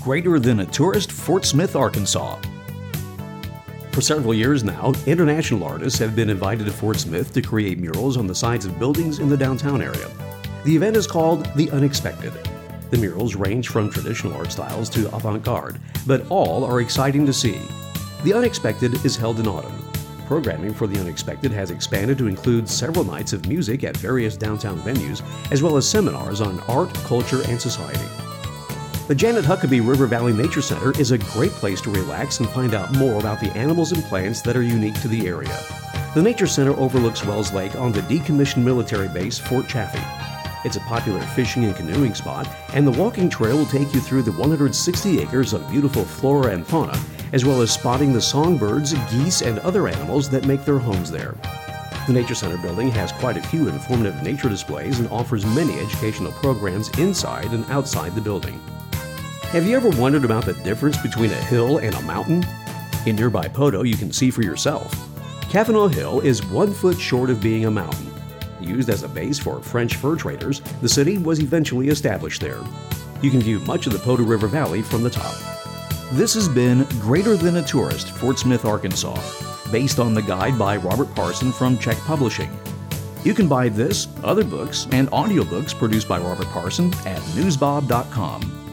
Greater Than a Tourist, Fort Smith, Arkansas. For several years now, international artists have been invited to Fort Smith to create murals on the sides of buildings in the downtown area. The event is called The Unexpected. The murals range from traditional art styles to avant garde, but all are exciting to see. The Unexpected is held in autumn. Programming for The Unexpected has expanded to include several nights of music at various downtown venues, as well as seminars on art, culture, and society. The Janet Huckabee River Valley Nature Center is a great place to relax and find out more about the animals and plants that are unique to the area. The Nature Center overlooks Wells Lake on the decommissioned military base Fort Chaffee. It's a popular fishing and canoeing spot, and the walking trail will take you through the 160 acres of beautiful flora and fauna, as well as spotting the songbirds, geese, and other animals that make their homes there. The Nature Center building has quite a few informative nature displays and offers many educational programs inside and outside the building. Have you ever wondered about the difference between a hill and a mountain? In nearby Poteau, you can see for yourself. Cavanal Hill is one foot short of being a mountain. Used as a base for French fur traders, the city was eventually established there. You can view much of the Poteau River Valley from the top. This has been Greater Than a Tourist, Fort Smith, Arkansas, based on the guide by Robert Parson from CZYK Publishing. You can buy this, other books, and audiobooks produced by Robert Parson at newsbob.com.